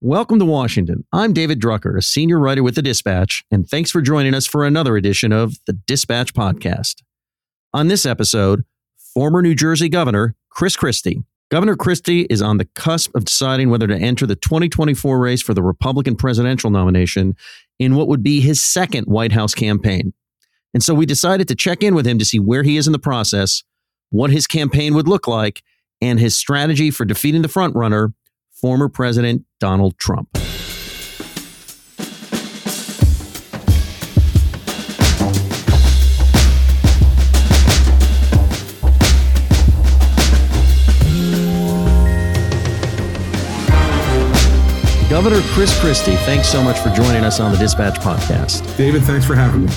Welcome to Washington. I'm David Drucker, a senior writer with the Dispatch, and thanks for joining us for another edition of the Dispatch podcast. On this episode, former New Jersey Governor Chris Christie. Governor Christie is on the cusp of deciding whether to enter the 2024 race for the Republican presidential nomination in what would be his second White House campaign. And so we decided to check in with him to see where he is in the process, what his campaign would look like, and his strategy for defeating the frontrunner, former President Donald Trump. Governor Chris Christie, thanks so much for joining us on the Dispatch podcast. David, thanks for having me.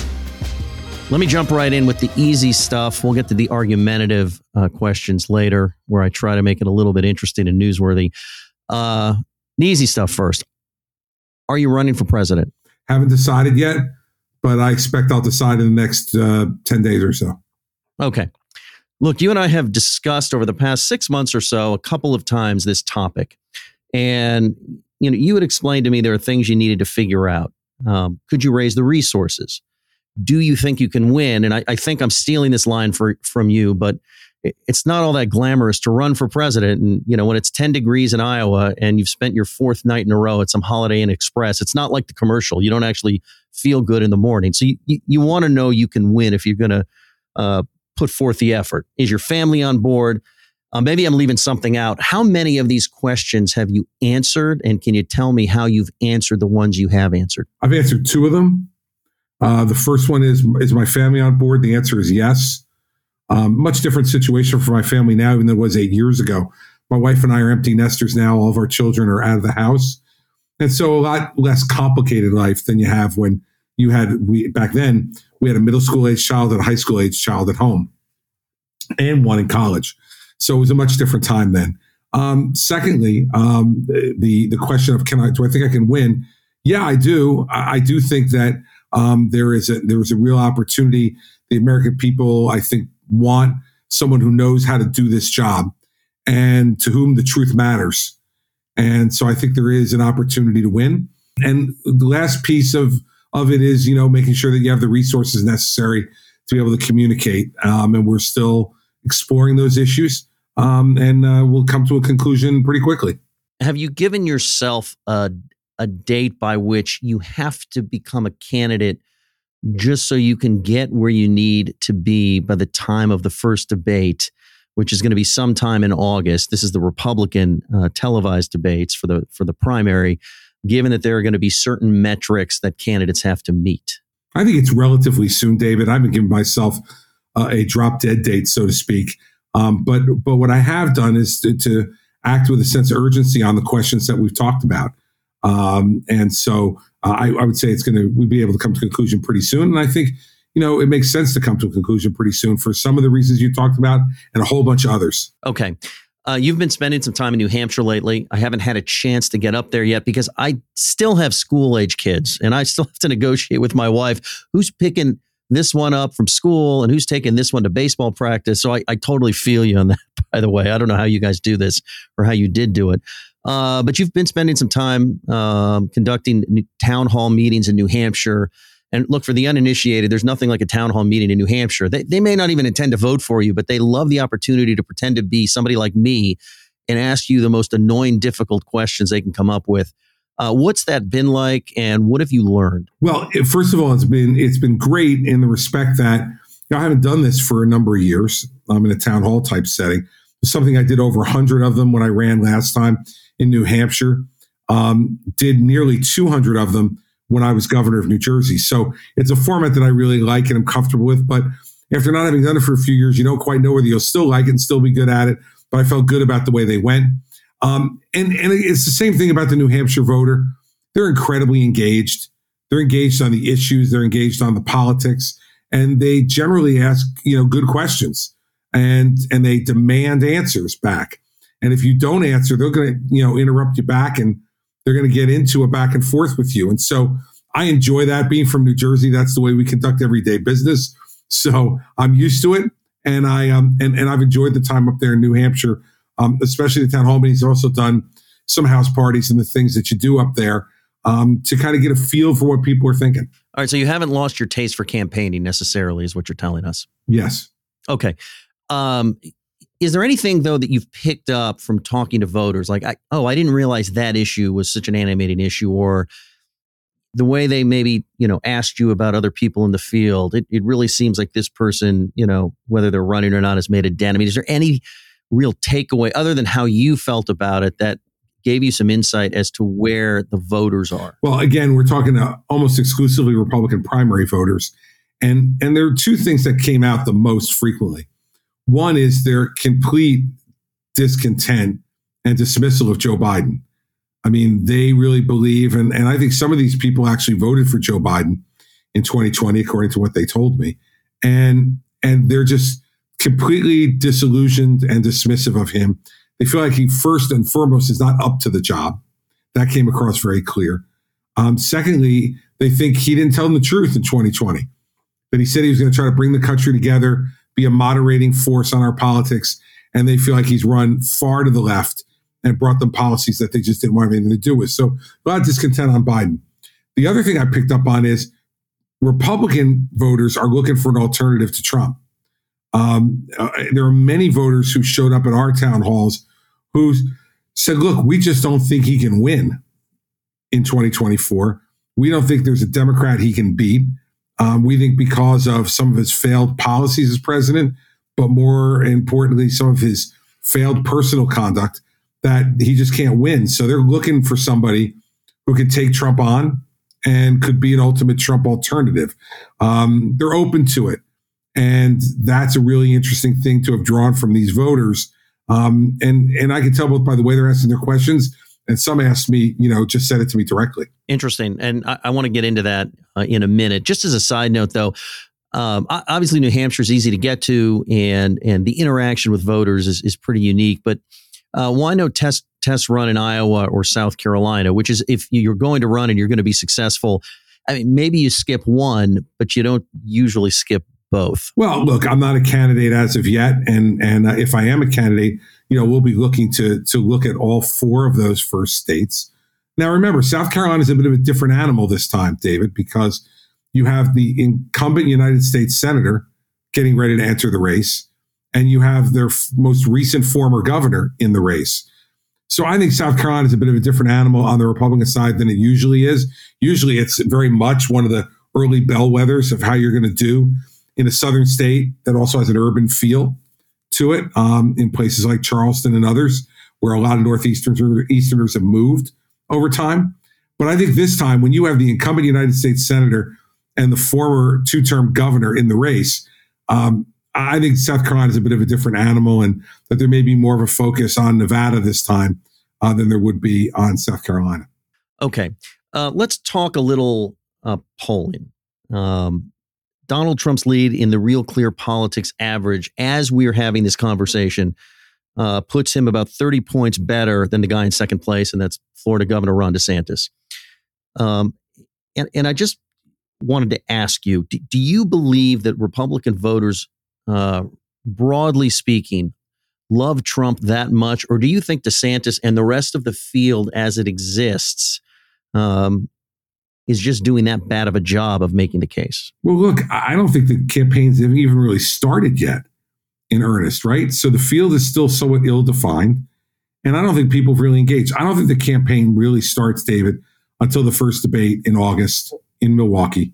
Let me jump right in with the easy stuff. We'll get to the argumentative uh, questions later, where I try to make it a little bit interesting and newsworthy. Uh, the easy stuff first. Are you running for president? Haven't decided yet, but I expect I'll decide in the next uh, 10 days or so. Okay. Look, you and I have discussed over the past six months or so a couple of times this topic. And you know, you had explained to me there are things you needed to figure out. Um, could you raise the resources? Do you think you can win? And I, I think I'm stealing this line for, from you, but it's not all that glamorous to run for president. And, you know, when it's 10 degrees in Iowa and you've spent your fourth night in a row at some Holiday Inn Express, it's not like the commercial. You don't actually feel good in the morning. So you, you, you want to know you can win if you're going to uh, put forth the effort. Is your family on board? Uh, maybe I'm leaving something out. How many of these questions have you answered? And can you tell me how you've answered the ones you have answered? I've answered two of them. Uh, the first one is Is my family on board? The answer is yes. Um, much different situation for my family now, though it was eight years ago. My wife and I are empty nesters now. All of our children are out of the house. And so a lot less complicated life than you have when you had, we back then, we had a middle school age child and a high school age child at home and one in college. So it was a much different time then. Um, secondly, um, the the question of can I do I think I can win? Yeah, I do. I, I do think that um, there is a there is a real opportunity. The American people, I think, want someone who knows how to do this job and to whom the truth matters. And so I think there is an opportunity to win. And the last piece of of it is, you know, making sure that you have the resources necessary to be able to communicate. Um, and we're still exploring those issues um, and uh, we'll come to a conclusion pretty quickly. Have you given yourself a, a date by which you have to become a candidate just so you can get where you need to be by the time of the first debate, which is going to be sometime in August? This is the Republican uh, televised debates for the for the primary. Given that there are going to be certain metrics that candidates have to meet, I think it's relatively soon, David. I haven't given myself uh, a drop dead date, so to speak. Um, but but what I have done is to, to, act with a sense of urgency on the questions that we've talked about. Um, and so uh, I, I, would say it's going to we'd be able to come to a conclusion pretty soon. And I think you know it makes sense to come to a conclusion pretty soon for some of the reasons you talked about and a whole bunch of others. Okay. Uh, you've been spending some time in New Hampshire lately. I haven't had a chance to get up there yet because I still have school age kids and I still have to negotiate with my wife who's picking this one up from school and who's taking this one to baseball practice. So I, I totally feel you on that, by the way. I don't know how you guys do this or how you did do it. Uh, but you've been spending some time um, conducting town hall meetings in New Hampshire. And look, for the uninitiated, there's nothing like a town hall meeting in New Hampshire. They, they may not even intend to vote for you, but they love the opportunity to pretend to be somebody like me and ask you the most annoying, difficult questions they can come up with. Uh, what's that been like, and what have you learned? Well, first of all, it's been it's been great in the respect that you know, I haven't done this for a number of years. I'm in a town hall type setting. It's something I did over hundred of them when I ran last time in New Hampshire. Um, did nearly 200 of them when I was governor of New Jersey. So it's a format that I really like and I'm comfortable with. But after not having done it for a few years, you don't quite know whether you'll still like it and still be good at it. But I felt good about the way they went. Um, and, and it's the same thing about the New Hampshire voter. They're incredibly engaged. They're engaged on the issues. They're engaged on the politics, and they generally ask you know good questions and and they demand answers back. And if you don't answer, they're going to you know interrupt you back, and they're going to get into a back and forth with you. And so I enjoy that. Being from New Jersey, that's the way we conduct everyday business. So I'm used to it, and I um and and I've enjoyed the time up there in New Hampshire, um, especially the town hall meetings. I've Also done some house parties and the things that you do up there um, to kind of get a feel for what people are thinking. All right, so you haven't lost your taste for campaigning necessarily, is what you're telling us. Yes. Okay. Um, is there anything though that you've picked up from talking to voters, like, I, oh, I didn't realize that issue was such an animating issue, or the way they maybe you know asked you about other people in the field? It, it really seems like this person, you know, whether they're running or not, has made a dent. I mean, is there any real takeaway other than how you felt about it that gave you some insight as to where the voters are. Well, again, we're talking almost exclusively Republican primary voters. And, and there are two things that came out the most frequently. One is their complete discontent and dismissal of Joe Biden. I mean, they really believe, and, and I think some of these people actually voted for Joe Biden in 2020, according to what they told me. And and they're just completely disillusioned and dismissive of him. They feel like he first and foremost is not up to the job. That came across very clear. Um, secondly, they think he didn't tell them the truth in 2020. That he said he was going to try to bring the country together, be a moderating force on our politics, and they feel like he's run far to the left and brought them policies that they just didn't want anything to do with. So a lot of discontent on Biden. The other thing I picked up on is Republican voters are looking for an alternative to Trump. Um, uh, there are many voters who showed up at our town halls who said, look, we just don't think he can win in 2024. We don't think there's a Democrat he can beat. Um, we think because of some of his failed policies as president, but more importantly, some of his failed personal conduct, that he just can't win. So they're looking for somebody who can take Trump on and could be an ultimate Trump alternative. Um, they're open to it. And that's a really interesting thing to have drawn from these voters um, and and I can tell both by the way they're asking their questions. And some asked me, you know, just said it to me directly. Interesting, and I, I want to get into that uh, in a minute. Just as a side note, though, um, obviously New Hampshire is easy to get to, and and the interaction with voters is is pretty unique. But uh, why no test test run in Iowa or South Carolina? Which is if you're going to run and you're going to be successful. I mean, maybe you skip one, but you don't usually skip both? Well, look, I'm not a candidate as of yet, and and uh, if I am a candidate, you know, we'll be looking to to look at all four of those first states. Now, remember, South Carolina is a bit of a different animal this time, David, because you have the incumbent United States senator getting ready to enter the race, and you have their f- most recent former governor in the race. So I think South Carolina is a bit of a different animal on the Republican side than it usually is. Usually, it's very much one of the early bellwethers of how you're going to do in a southern state that also has an urban feel to it um, in places like Charleston and others, where a lot of Northeasterners Easterners have moved over time. But I think this time, when you have the incumbent United States Senator and the former two term governor in the race, um, I think South Carolina is a bit of a different animal and that there may be more of a focus on Nevada this time uh, than there would be on South Carolina. Okay. Uh, let's talk a little uh, polling. Um, Donald Trump's lead in the Real Clear Politics average as we're having this conversation uh, puts him about 30 points better than the guy in second place, and that's Florida Governor Ron DeSantis. Um, and, and I just wanted to ask you do, do you believe that Republican voters, uh, broadly speaking, love Trump that much, or do you think DeSantis and the rest of the field as it exists um, is just doing that bad of a job of making the case. Well, look, I don't think the campaigns have even really started yet in earnest, right? So the field is still somewhat ill defined. And I don't think people have really engaged. I don't think the campaign really starts, David, until the first debate in August in Milwaukee.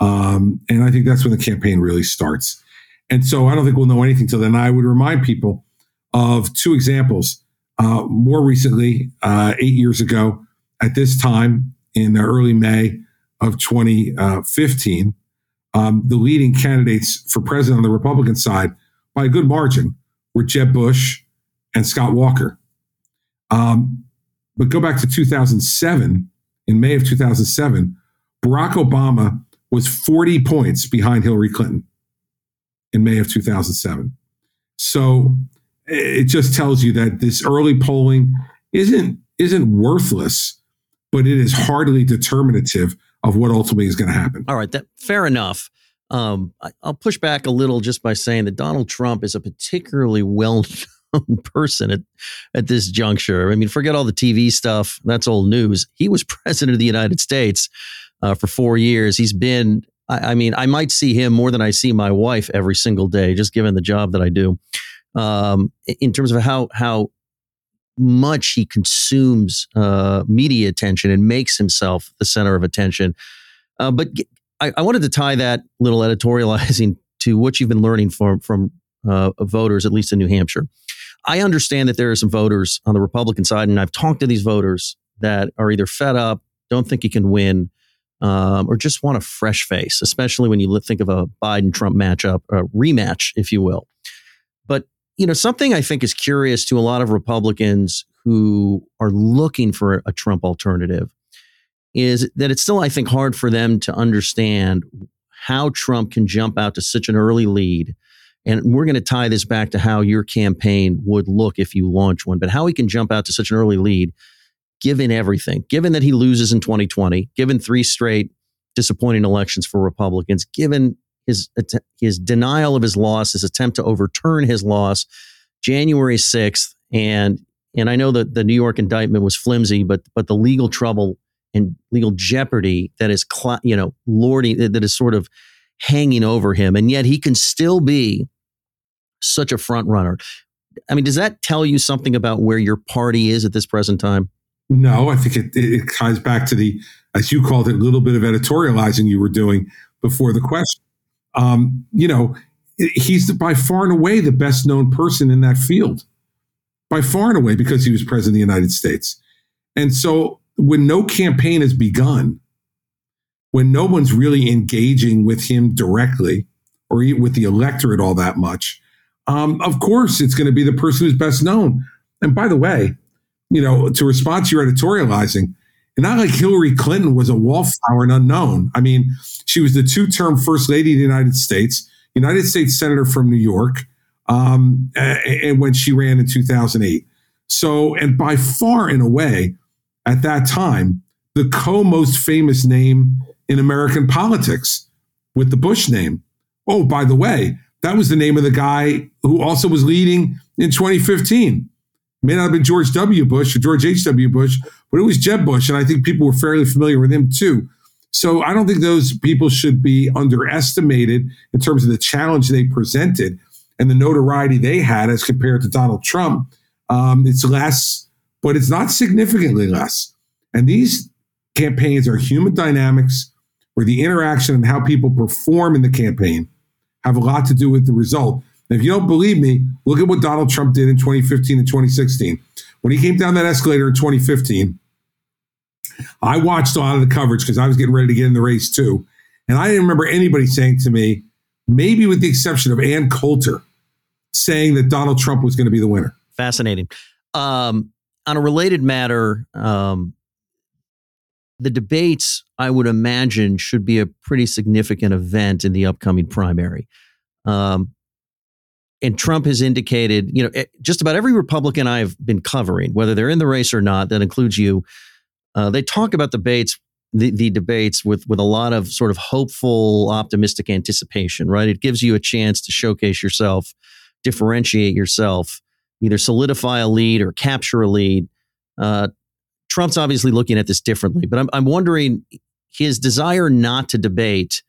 Um, and I think that's when the campaign really starts. And so I don't think we'll know anything till then. I would remind people of two examples. Uh, more recently, uh, eight years ago, at this time, in early May of 2015, um, the leading candidates for president on the Republican side by a good margin were Jeb Bush and Scott Walker. Um, but go back to 2007. In May of 2007, Barack Obama was 40 points behind Hillary Clinton in May of 2007. So it just tells you that this early polling isn't isn't worthless, but it is hardly determinative of what ultimately is going to happen. All right, that fair enough. Um, I, will push back a little just by saying that Donald Trump is a particularly well known person at, at this juncture. I mean, forget all the TV stuff. That's old news. He was president of the United States uh, for four years. He's been, I, I, mean, I might see him more than I see my wife every single day, just given the job that I do. Um, in terms of how, how much he consumes uh, media attention and makes himself the center of attention. Uh, but I, I, wanted to tie that little editorializing to what you've been learning from from uh, voters, at least in New Hampshire. I understand that there are some voters on the Republican side, and I've talked to these voters that are either fed up, don't think he can win, um, or just want a fresh face, especially when you think of a Biden Trump matchup, a rematch, if you will. You know, something I think is curious to a lot of Republicans who are looking for a Trump alternative is that it's still, I think, hard for them to understand how Trump can jump out to such an early lead. And we're going to tie this back to how your campaign would look if you launch one, but how he can jump out to such an early lead, given everything, given that he loses in 2020, given three straight disappointing elections for Republicans, given his, his denial of his loss, his attempt to overturn his loss January 6th. And, and I know that the New York indictment was flimsy, but, but the legal trouble and legal jeopardy that is, you know, lording, that is sort of hanging over him, and yet he can still be such a front runner. I mean, does that tell you something about where your party is at this present time? No, I think it, it ties back to the, as you called it, a little bit of editorializing you were doing before the question. Um, you know, he's by far and away the best known person in that field, by far and away, because he was president of the United States. And so when no campaign has begun, when no one's really engaging with him directly or with the electorate all that much, um, of course it's going to be the person who's best known. And by the way, you know, to respond to your editorializing, not like Hillary Clinton was a wallflower and unknown. I mean, she was the two-term first lady of the United States, United States senator from New York, um, and when she ran in 2008. So, and by far in a way, at that time, the co-most famous name in American politics with the Bush name. Oh, by the way, that was the name of the guy who also was leading in 2015. May not have been George W. Bush or George H.W. Bush, but it was Jeb Bush. And I think people were fairly familiar with him too. So I don't think those people should be underestimated in terms of the challenge they presented and the notoriety they had as compared to Donald Trump. Um, it's less, but it's not significantly less. And these campaigns are human dynamics where the interaction and how people perform in the campaign have a lot to do with the result. If you don't believe me, look at what Donald Trump did in 2015 and 2016. When he came down that escalator in 2015, I watched a lot of the coverage because I was getting ready to get in the race too. And I didn't remember anybody saying to me, maybe with the exception of Ann Coulter, saying that Donald Trump was going to be the winner. Fascinating. Um, on a related matter, um, the debates, I would imagine, should be a pretty significant event in the upcoming primary. Um, and Trump has indicated, you know, eh, just about every Republican I've been covering, whether they're in the race or not, that includes you, uh, they talk about debates, the, the debates with with a lot of sort of hopeful, optimistic anticipation. Right? It gives you a chance to showcase yourself, differentiate yourself, either solidify a lead or capture a lead. Uh, Trump's obviously looking at this differently, but I'm, I'm wondering his desire not to debate.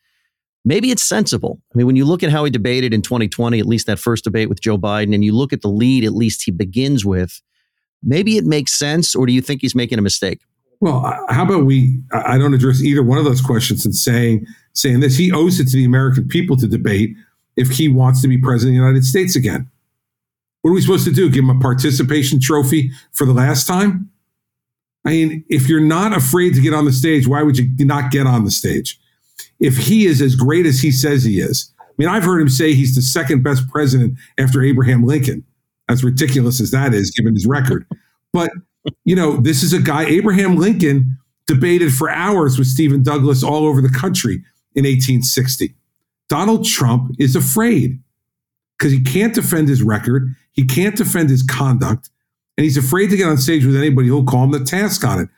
Maybe it's sensible. I mean, when you look at how he debated in 2020, at least that first debate with Joe Biden, and you look at the lead, at least he begins with, maybe it makes sense, or do you think he's making a mistake? Well, how about we? I don't address either one of those questions and saying saying this. He owes it to the American people to debate if he wants to be president of the United States again. What are we supposed to do? Give him a participation trophy for the last time? I mean, if you're not afraid to get on the stage, why would you not get on the stage? If he is as great as he says he is, I mean, I've heard him say he's the second best president after Abraham Lincoln, as ridiculous as that is, given his record. But you know, this is a guy, Abraham Lincoln debated for hours with Stephen Douglas all over the country in 1860. Donald Trump is afraid because he can't defend his record, he can't defend his conduct, and he's afraid to get on stage with anybody who'll call him the task on it.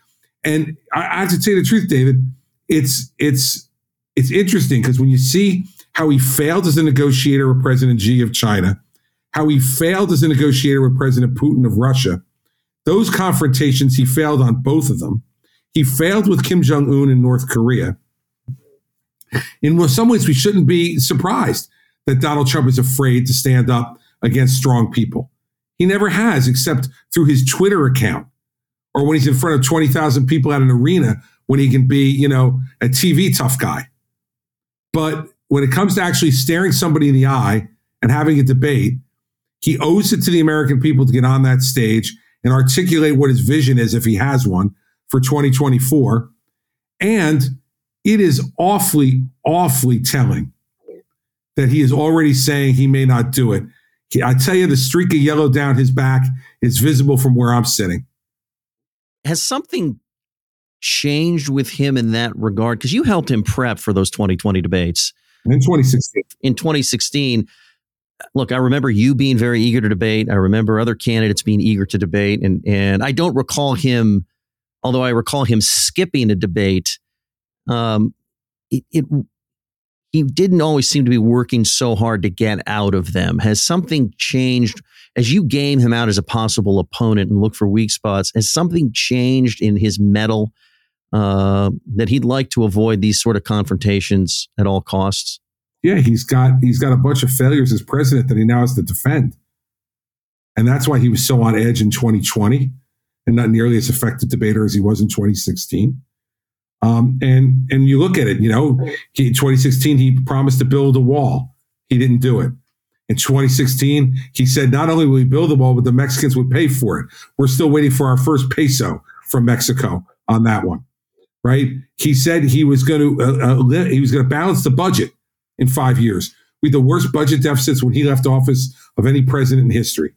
And I, I have to tell you the truth, David, it's it's it's interesting because when you see how he failed as a negotiator with President Xi of China, how he failed as a negotiator with President Putin of Russia, those confrontations, he failed on both of them. He failed with Kim Jong un in North Korea. In some ways, we shouldn't be surprised that Donald Trump is afraid to stand up against strong people. He never has, except through his Twitter account or when he's in front of 20,000 people at an arena when he can be, you know, a TV tough guy. But when it comes to actually staring somebody in the eye and having a debate, he owes it to the American people to get on that stage and articulate what his vision is if he has one for 2024. And it is awfully, awfully telling that he is already saying he may not do it. I tell you, the streak of yellow down his back is visible from where I'm sitting. Has something changed with him in that regard? Because you helped him prep for those 2020 debates. In 2016. In 2016. Look, I remember you being very eager to debate. I remember other candidates being eager to debate. And, and I don't recall him, although I recall him skipping a debate. Um, it, it he didn't always seem to be working so hard to get out of them. Has something changed as you game him out as a possible opponent and look for weak spots? Has something changed in his mettle uh, that he'd like to avoid these sort of confrontations at all costs? Yeah, he's got he's got a bunch of failures as president that he now has to defend, and that's why he was so on edge in 2020 and not nearly as effective debater as he was in 2016. Um, and and you look at it, you know, he, in 2016 he promised to build a wall. He didn't do it. In 2016, he said not only will we build the wall, but the Mexicans would pay for it. We're still waiting for our first peso from Mexico on that one, right? He said he was going to uh, uh, he was going to balance the budget in five years. We had the worst budget deficits when he left office of any president in history.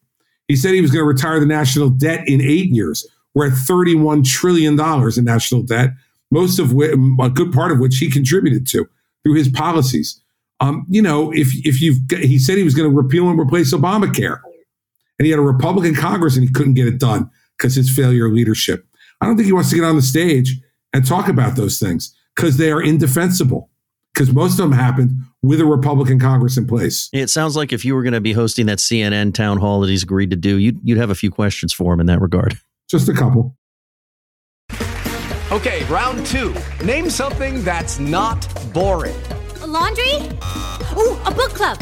He said he was going to retire the national debt in eight years. We're at 31 trillion dollars in national debt most of which, a good part of which he contributed to through his policies. Um, you know, if if you've he said he was going to repeal and replace Obamacare, and he had a Republican Congress and he couldn't get it done because his failure of leadership. I don't think he wants to get on the stage and talk about those things because they are indefensible. Because most of them happened with a Republican Congress in place. It sounds like if you were going to be hosting that CNN town hall that he's agreed to do, you'd, you'd have a few questions for him in that regard. Just a couple. Okay, round two. Name something that's not boring. A laundry? Ooh, a book club.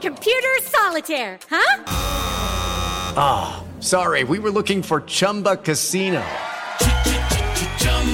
Computer solitaire, huh? Ah, oh, sorry, we were looking for Chumba Casino.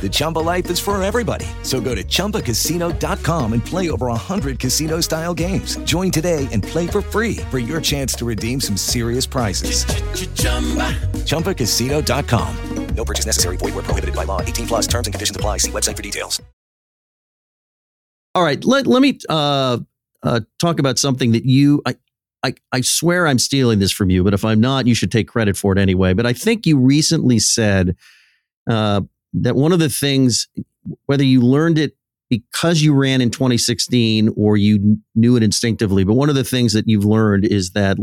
The Chumba life is for everybody. So go to ChumbaCasino.com and play over 100 casino style games. Join today and play for free for your chance to redeem some serious prizes. ChumbaCasino.com. No purchase necessary. Void where prohibited by law. 18 plus terms and conditions apply. See website for details. All right, let, let me uh, uh, talk about something that you, I, I, I swear I'm stealing this from you, but if I'm not, you should take credit for it anyway. But I think you recently said uh, that one of the things, whether you learned it because you ran in 2016 or you knew it instinctively, but one of the things that you've learned is that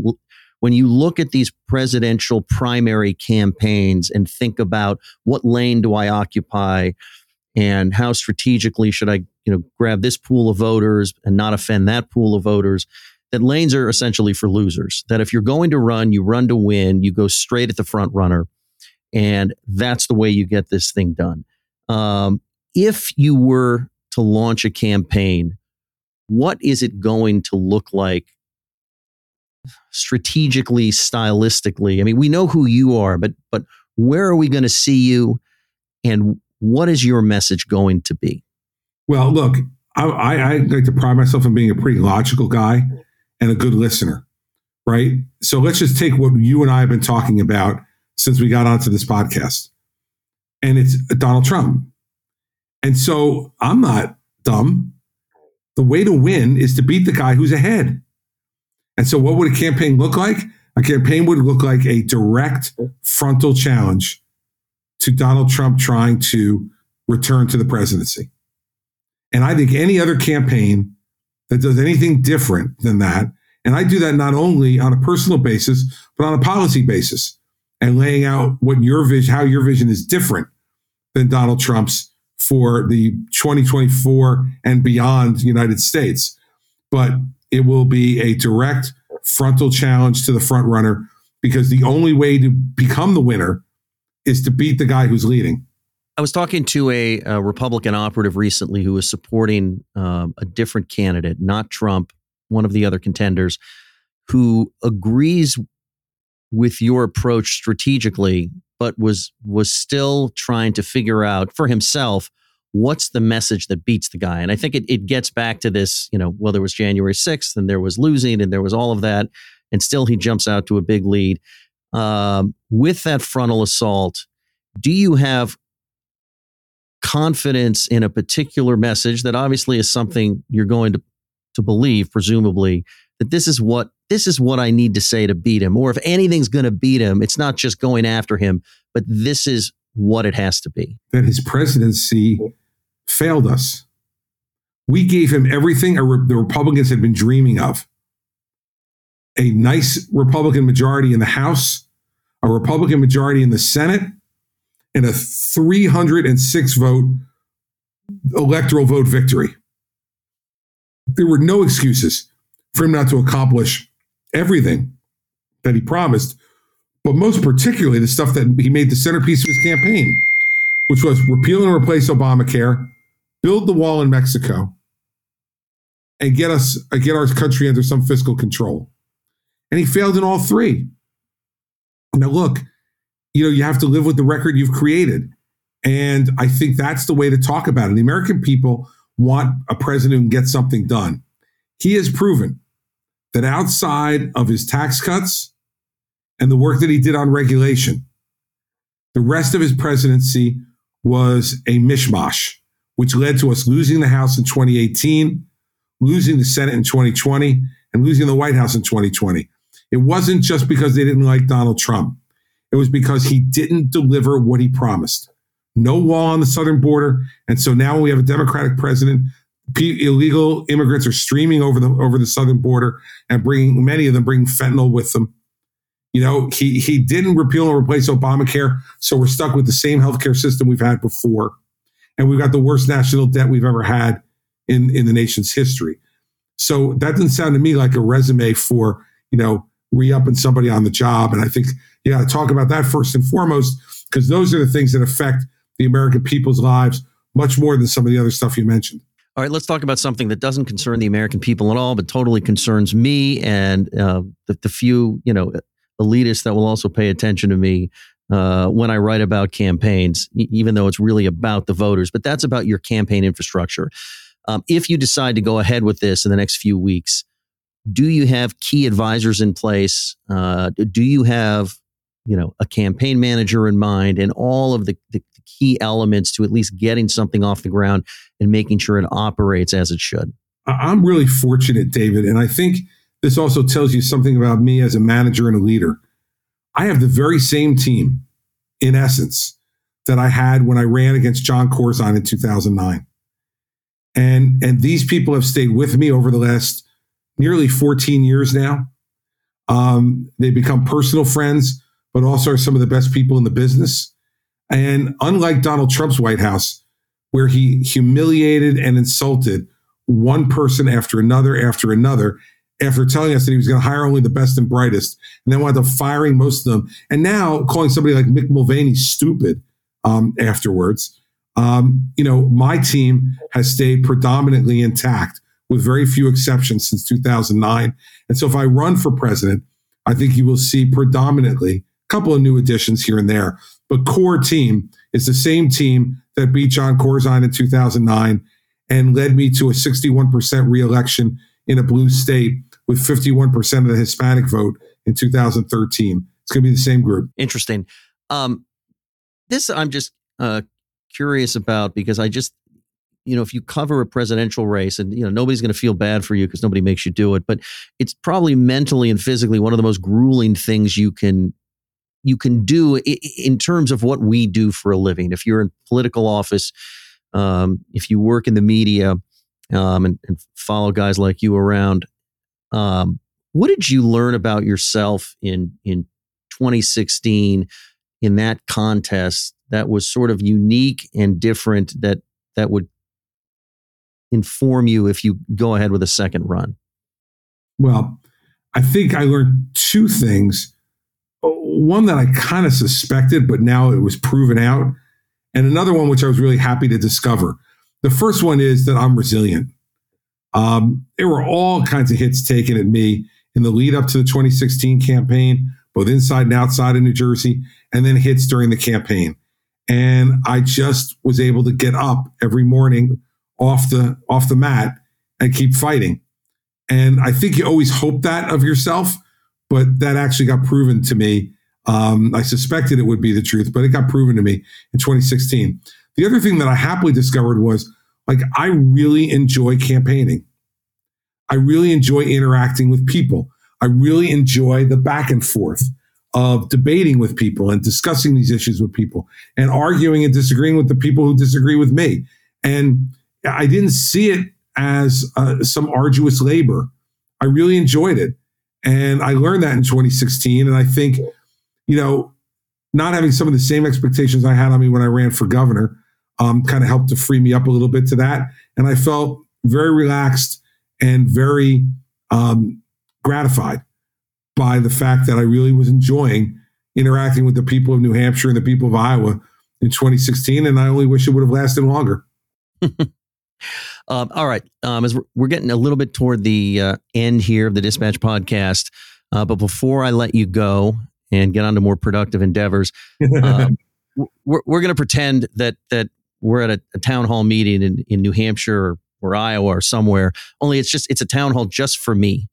when you look at these presidential primary campaigns and think about what lane do I occupy and how strategically should I, you know, grab this pool of voters and not offend that pool of voters, that lanes are essentially for losers. That if you're going to run, you run to win, you go straight at the front runner, and that's the way you get this thing done. Um, if you were to launch a campaign, what is it going to look like strategically, stylistically? I mean, we know who you are, but but where are we going to see you, and what is your message going to be? Well, look, I, I, I like to pride myself on being a pretty logical guy and a good listener, right? So let's just take what you and I have been talking about since we got onto this podcast, and it's Donald Trump. And so I'm not dumb. The way to win is to beat the guy who's ahead. And so, what would a campaign look like? A campaign would look like a direct frontal challenge to Donald Trump trying to return to the presidency. And I think any other campaign that does anything different than that, and I do that not only on a personal basis, but on a policy basis, and laying out what your vision, how your vision is different than Donald Trump's for the 2024 and beyond United States. But it will be a direct frontal challenge to the front runner because the only way to become the winner is to beat the guy who's leading. I was talking to a, a Republican operative recently who was supporting um, a different candidate, not Trump, one of the other contenders, who agrees with your approach strategically, but was was still trying to figure out for himself what's the message that beats the guy. And I think it, it gets back to this, you know, well, there was January 6th and there was losing and there was all of that. And still he jumps out to a big lead. Um, with that frontal assault, do you have confidence in a particular message that obviously is something you're going to, to believe, presumably, that this is what this is what I need to say to beat him. Or if anything's going to beat him, it's not just going after him, but this is what it has to be. That his presidency failed us. We gave him everything re- the Republicans had been dreaming of a nice Republican majority in the House, a Republican majority in the Senate, and a 306 vote electoral vote victory. There were no excuses for him not to accomplish everything that he promised, but most particularly the stuff that he made the centerpiece of his campaign, which was repeal and replace Obamacare, build the wall in Mexico, and get us uh, get our country under some fiscal control. And he failed in all three. Now look, you know, you have to live with the record you've created. And I think that's the way to talk about it. The American people want a president who can get something done. He has proven that outside of his tax cuts and the work that he did on regulation, the rest of his presidency was a mishmash, which led to us losing the House in 2018, losing the Senate in 2020, and losing the White House in 2020. It wasn't just because they didn't like Donald Trump. It was because he didn't deliver what he promised. No wall on the southern border. And so now we have a Democratic president. Illegal immigrants are streaming over the over the southern border and bringing many of them bringing fentanyl with them. You know, he he didn't repeal and replace Obamacare, so we're stuck with the same healthcare system we've had before, and we've got the worst national debt we've ever had in in the nation's history. So that doesn't sound to me like a resume for you know re-upping somebody on the job. And I think you got to talk about that first and foremost, because those are the things that affect the American people's lives much more than some of the other stuff you mentioned. All right, let's talk about something that doesn't concern the American people at all, but totally concerns me and uh, the, the few, you know, elitists that will also pay attention to me. uh, when I write about campaigns, even though it's really about the voters, but that's about your campaign infrastructure. Um, if you decide to go ahead with this in the next few weeks, do you have key advisors in place? Uh, do you have, you know, a campaign manager in mind and all of the, the key elements to at least getting something off the ground and making sure it operates as it should? I'm really fortunate, David, and I think this also tells you something about me as a manager and a leader. I have the very same team, in essence, that I had when I ran against John Corzine in 2009. And, and these people have stayed with me over the last nearly 14 years now. Um, they become personal friends, but also are some of the best people in the business. And unlike Donald Trump's White House, where he humiliated and insulted one person after another after another, after telling us that he was going to hire only the best and brightest, and then wound up firing most of them, and now calling somebody like Mick Mulvaney stupid um, afterwards. Um, you know, my team has stayed predominantly intact with very few exceptions since 2009. And so if I run for president, I think you will see predominantly a couple of new additions here and there. But core team is the same team that beat John Corzine in 2009 and led me to a 61% reelection in a blue state with 51% of the Hispanic vote in 2013. It's going to be the same group. Interesting. Um, this I'm just uh, curious about because I just, you know, if you cover a presidential race and, you know, nobody's going to feel bad for you because nobody makes you do it, but it's probably mentally and physically one of the most grueling things you can you can do in terms of what we do for a living. If you're in political office, um, if you work in the media um, and, and, follow guys like you around, um, what did you learn about yourself in in 2016 in that contest that was sort of unique and different that that would inform you if you go ahead with a second run? Well, I think I learned two things one that I kind of suspected, but now it was proven out, and another one which I was really happy to discover. The first one is that I'm resilient. Um, there were all kinds of hits taken at me in the lead up to the 2016 campaign, both inside and outside of New Jersey, and then hits during the campaign. And I just was able to get up every morning off the off the mat and keep fighting. And I think you always hope that of yourself, but that actually got proven to me. Um, I suspected it would be the truth, but it got proven to me in 2016. The other thing that I happily discovered was like, I really enjoy campaigning. I really enjoy interacting with people. I really enjoy the back and forth of debating with people and discussing these issues with people and arguing and disagreeing with the people who disagree with me. And I didn't see it as uh, some arduous labor. I really enjoyed it. And I learned that in 2016. And I think, you know, not having some of the same expectations I had on me when I ran for governor um, kind of helped to free me up a little bit to that. And I felt very relaxed and very um, gratified by the fact that I really was enjoying interacting with the people of New Hampshire and the people of Iowa in 2016. And I only wish it would have lasted longer. Um, all right. Um, as we're, we're, getting a little bit toward the uh, end here of the Dispatch podcast, uh, but before I let you go and get on to more productive endeavors, um, we're, we're going to pretend that that we're at a, a, town hall meeting in, in New Hampshire or, or, Iowa or somewhere. Only it's just it's a town hall just for me.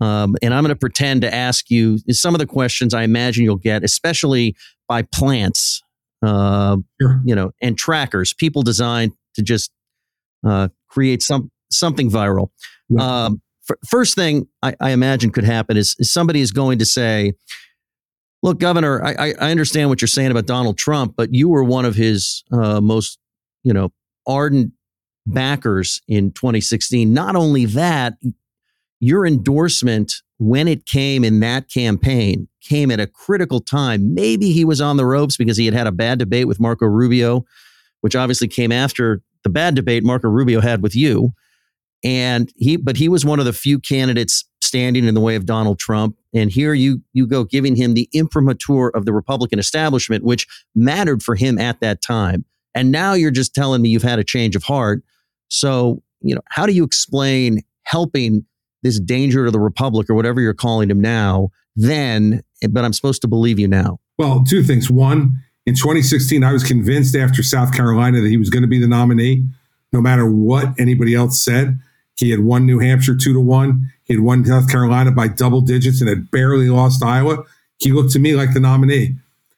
Um, and I'm going to pretend to ask you some of the questions I imagine you'll get, especially by plants, uh, sure. you know, and trackers, people designed to just uh, create some something viral. Yeah. Um, f- first thing I, I, imagine could happen is, is, somebody is going to say, "Look, Governor, I, I, understand what you're saying about Donald Trump, but you were one of his uh, most, you know, ardent backers in 2016. Not only that, your endorsement when it came in that campaign came at a critical time. Maybe he was on the ropes because he had had a bad debate with Marco Rubio, which obviously came after the bad debate Marco Rubio had with you. And he, but he was one of the few candidates standing in the way of Donald Trump. And here you you go giving him the imprimatur of the Republican establishment, which mattered for him at that time. And now you're just telling me you've had a change of heart. So, you know, how do you explain helping this danger to the Republic or whatever you're calling him now then but I'm supposed to believe you now? Well, two things. One, in 2016, I was convinced after South Carolina that he was going to be the nominee, no matter what anybody else said. He had won New Hampshire two to one. He had won South Carolina by double digits and had barely lost Iowa. He looked to me like the nominee.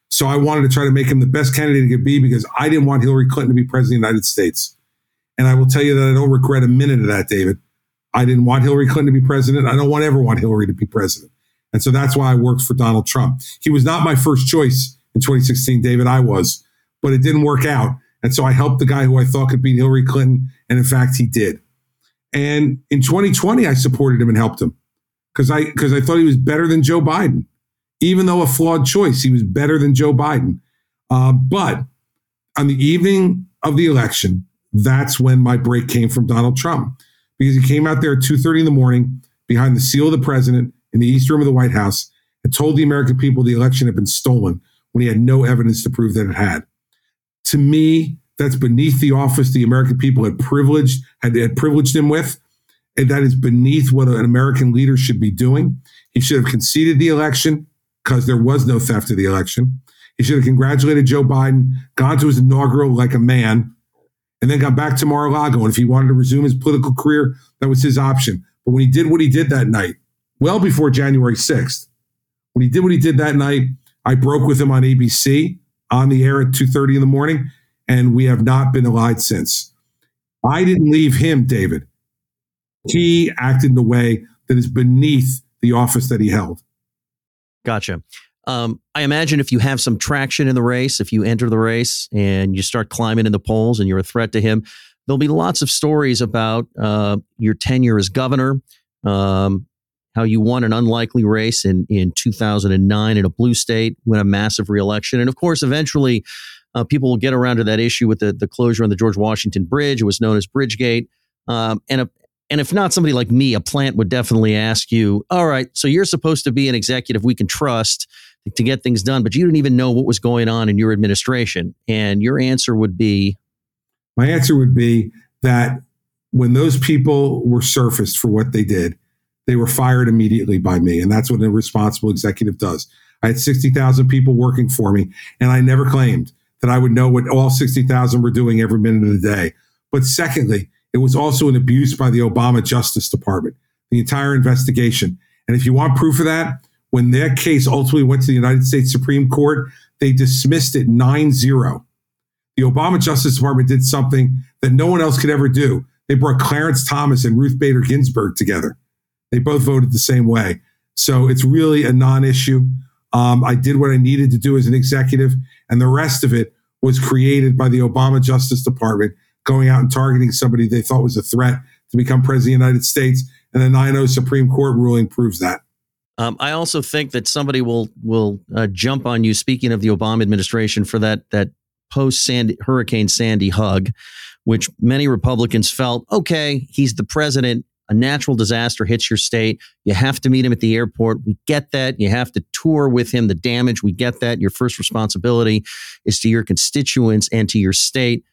So I wanted to try to make him the best candidate he could be because I didn't want Hillary Clinton to be president of the United States. And I will tell you that I don't regret a minute of that, David. I didn't want Hillary Clinton to be president. I don't want ever want Hillary to be president. And so that's why I worked for Donald Trump. He was not my first choice in 2016, David. I was, but it didn't work out. And so I helped the guy who I thought could beat Hillary Clinton. And in fact, he did. And in 2020, I supported him and helped him because I because I thought he was better than Joe Biden, even though a flawed choice. He was better than Joe Biden. Uh, but on the evening of the election, that's when my break came from Donald Trump because he came out there at 2:30 in the morning behind the seal of the president in the East Room of the White House and told the American people the election had been stolen when he had no evidence to prove that it had. To me, that's beneath the office the American people had privileged had, had privileged him with, and that is beneath what an American leader should be doing. He should have conceded the election because there was no theft of the election. He should have congratulated Joe Biden, gone to his inaugural like a man, and then got back to Mar-a-Lago. And if he wanted to resume his political career, that was his option. But when he did what he did that night, well before January 6th, when he did what he did that night, I broke with him on ABC on the air at 2.30 in the morning, and we have not been allied since. I didn't leave him, David. He acted in a way that is beneath the office that he held. Gotcha. Um, I imagine if you have some traction in the race, if you enter the race and you start climbing in the polls and you're a threat to him, there'll be lots of stories about uh, your tenure as governor, um, how you won an unlikely race in, in 2009 in a blue state, win a massive reelection. And of course, eventually, uh, people will get around to that issue with the, the closure on the George Washington Bridge. It was known as Bridgegate. Um, and a, and if not somebody like me, a plant would definitely ask you, all right, so you're supposed to be an executive we can trust to get things done, but you didn't even know what was going on in your administration. And your answer would be? My answer would be that when those people were surfaced for what they did, they were fired immediately by me. And that's what a responsible executive does. I had 60,000 people working for me, and I never claimed that I would know what all 60,000 were doing every minute of the day. But secondly, it was also an abuse by the Obama Justice Department, the entire investigation. And if you want proof of that, when that case ultimately went to the United States Supreme Court, they dismissed it 9 0. The Obama Justice Department did something that no one else could ever do. They brought Clarence Thomas and Ruth Bader Ginsburg together. They both voted the same way. So it's really a non issue. Um, I did what I needed to do as an executive, and the rest of it was created by the Obama Justice Department going out and targeting somebody they thought was a threat to become president of the United States. And the 9 0 Supreme Court ruling proves that. Um, I also think that somebody will will uh, jump on you. Speaking of the Obama administration, for that that post Sandy Hurricane Sandy hug, which many Republicans felt okay, he's the president. A natural disaster hits your state. You have to meet him at the airport. We get that. You have to tour with him the damage. We get that. Your first responsibility is to your constituents and to your state.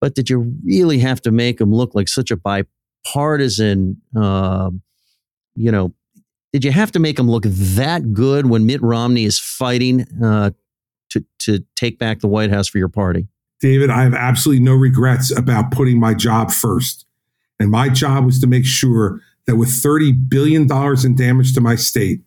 But did you really have to make him look like such a bipartisan, uh, you know, did you have to make him look that good when Mitt Romney is fighting uh, to to take back the White House for your party? David, I have absolutely no regrets about putting my job first. And my job was to make sure that with $30 billion in damage to my state,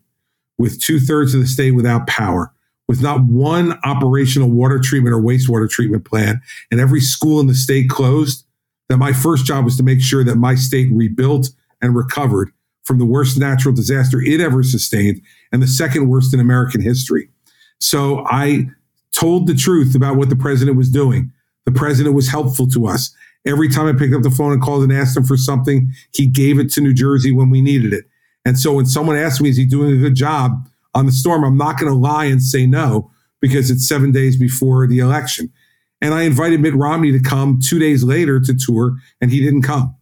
with two thirds of the state without power, with not one operational water treatment or wastewater treatment plant, and every school in the state closed, that my first job was to make sure that my state rebuilt and recovered from the worst natural disaster it ever sustained and the second worst in American history. So I told the truth about what the president was doing. The president was helpful to us. Every time I picked up the phone and called and asked him for something, he gave it to New Jersey when we needed it. And so when someone asked me, is he doing a good job on the storm? I'm not going to lie and say no because it's seven days before the election. And I invited Mitt Romney to come two days later to tour, and he didn't come.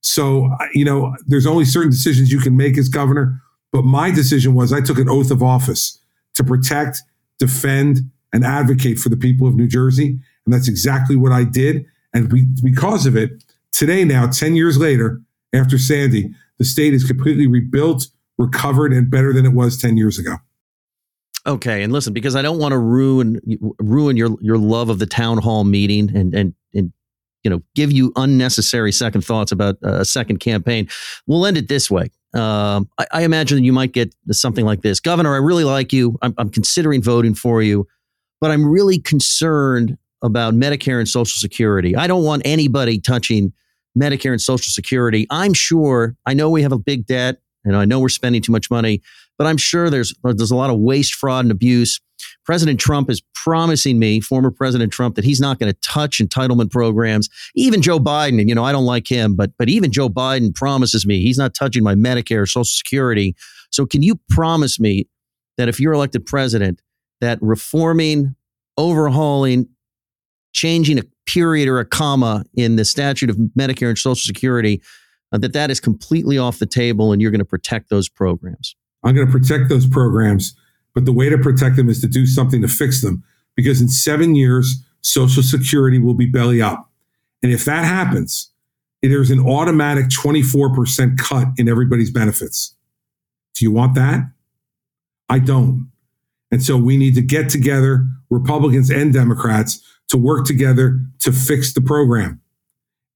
So, you know, there's only certain decisions you can make as governor. But my decision was I took an oath of office to protect, defend, and advocate for the people of New Jersey. And that's exactly what I did. And we, because of it, today, now, 10 years later, after Sandy, the state is completely rebuilt, recovered, and better than it was 10 years ago. Okay, and listen, because I don't want to ruin ruin your your love of the town hall meeting and and and you know give you unnecessary second thoughts about a second campaign. We'll end it this way. Um, I, I, imagine you might get something like this, Governor. I really like you. I'm, I'm considering voting for you, but I'm really concerned about Medicare and Social Security. I don't want anybody touching Medicare and Social Security. I'm sure. I know we have a big debt, and I know we're spending too much money but I'm sure there's there's a lot of waste, fraud, and abuse. President Trump is promising me, former President Trump, that he's not going to touch entitlement programs. Even Joe Biden, and you know I don't like him, but but even Joe Biden promises me he's not touching my Medicare, Social Security. So can you promise me that if you're elected president, that reforming, overhauling, changing a period or a comma in the statute of Medicare and Social Security, uh, that that is completely off the table, and you're going to protect those programs? I'm going to protect those programs, but the way to protect them is to do something to fix them. Because in seven years, Social Security will be belly up. And if that happens, there's an automatic 24% cut in everybody's benefits. Do you want that? I don't. And so we need to get together, Republicans and Democrats, to work together to fix the program.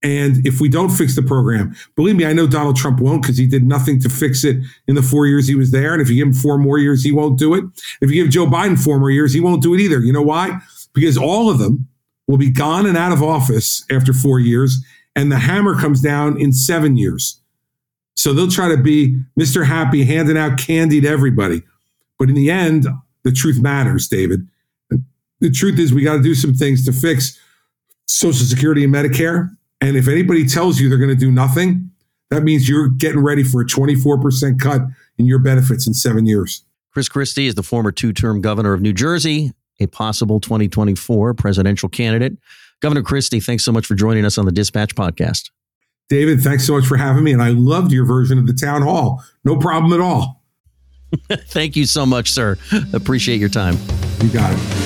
And if we don't fix the program, believe me, I know Donald Trump won't because he did nothing to fix it in the four years he was there. And if you give him four more years, he won't do it. If you give Joe Biden four more years, he won't do it either. You know why? Because all of them will be gone and out of office after four years, and the hammer comes down in seven years. So they'll try to be Mr. Happy, handing out candy to everybody. But in the end, the truth matters, David. The truth is, we got to do some things to fix Social Security and Medicare and if anybody tells you they're going to do nothing, that means you're getting ready for a 24% cut in your benefits in seven years. Chris Christie is the former two term governor of New Jersey, a possible 2024 presidential candidate. Governor Christie, thanks so much for joining us on the Dispatch podcast. David, thanks so much for having me. And I loved your version of the town hall. No problem at all. Thank you so much, sir. Appreciate your time. You got it.